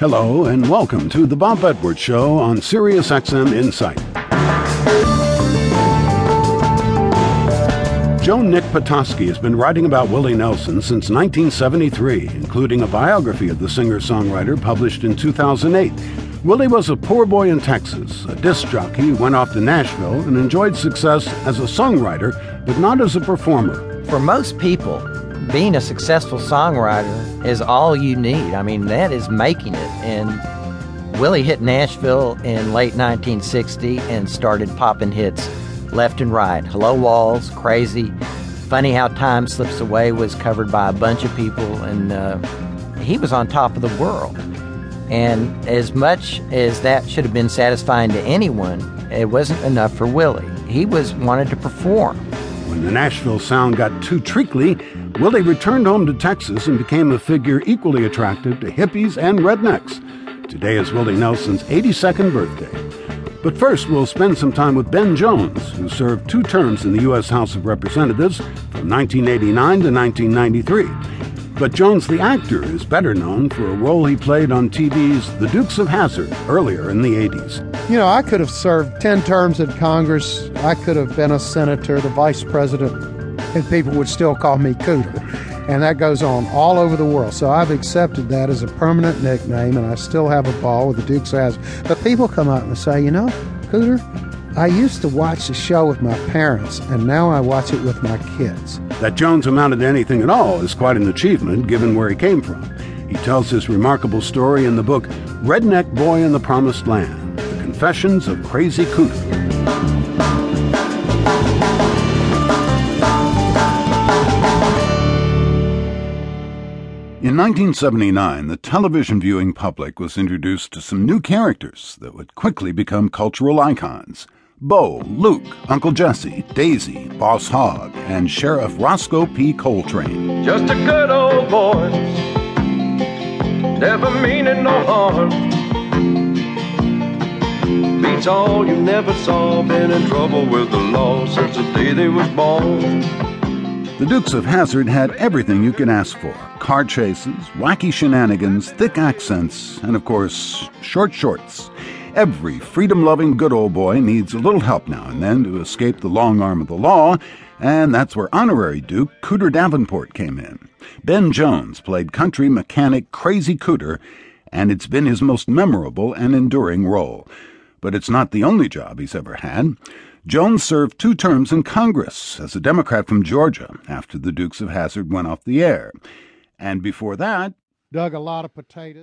Hello, and welcome to the Bob Edwards Show on Sirius XM Insight. Joe Nick Patoski has been writing about Willie Nelson since 1973, including a biography of the singer-songwriter published in 2008. Willie was a poor boy in Texas, a disc jockey went off to Nashville and enjoyed success as a songwriter, but not as a performer. For most people, being a successful songwriter is all you need. I mean, that is making it. And Willie hit Nashville in late 1960 and started popping hits left and right. Hello Walls, Crazy, Funny How Time Slips Away was covered by a bunch of people, and uh, he was on top of the world. And as much as that should have been satisfying to anyone, it wasn't enough for Willie. He was wanted to perform. When the Nashville sound got too treacly, Willie returned home to Texas and became a figure equally attractive to hippies and rednecks. Today is Willie Nelson's 82nd birthday. But first, we'll spend some time with Ben Jones, who served two terms in the U.S. House of Representatives from 1989 to 1993. But Jones the actor is better known for a role he played on TV's The Dukes of Hazzard earlier in the 80s. You know, I could have served 10 terms in Congress. I could have been a senator, the vice president, and people would still call me Cooter. And that goes on all over the world. So I've accepted that as a permanent nickname, and I still have a ball with the Dukes Hazzard. But people come up and say, you know, Cooter, I used to watch the show with my parents, and now I watch it with my kids. That Jones amounted to anything at all is quite an achievement given where he came from. He tells his remarkable story in the book Redneck Boy in the Promised Land The Confessions of Crazy Cooter. In 1979, the television viewing public was introduced to some new characters that would quickly become cultural icons. Bo, Luke, Uncle Jesse, Daisy, Boss Hogg, and Sheriff Roscoe P. Coltrane. Just a good old boy, never meaning no harm. Beats all you never saw, been in trouble with the law since the day they was born. The Dukes of Hazzard had everything you could ask for car chases, wacky shenanigans, thick accents, and of course, short shorts. Every freedom loving good old boy needs a little help now and then to escape the long arm of the law, and that's where honorary Duke Cooter Davenport came in. Ben Jones played country mechanic Crazy Cooter, and it's been his most memorable and enduring role. But it's not the only job he's ever had. Jones served two terms in Congress as a Democrat from Georgia after the Dukes of Hazzard went off the air. And before that, dug a lot of potatoes.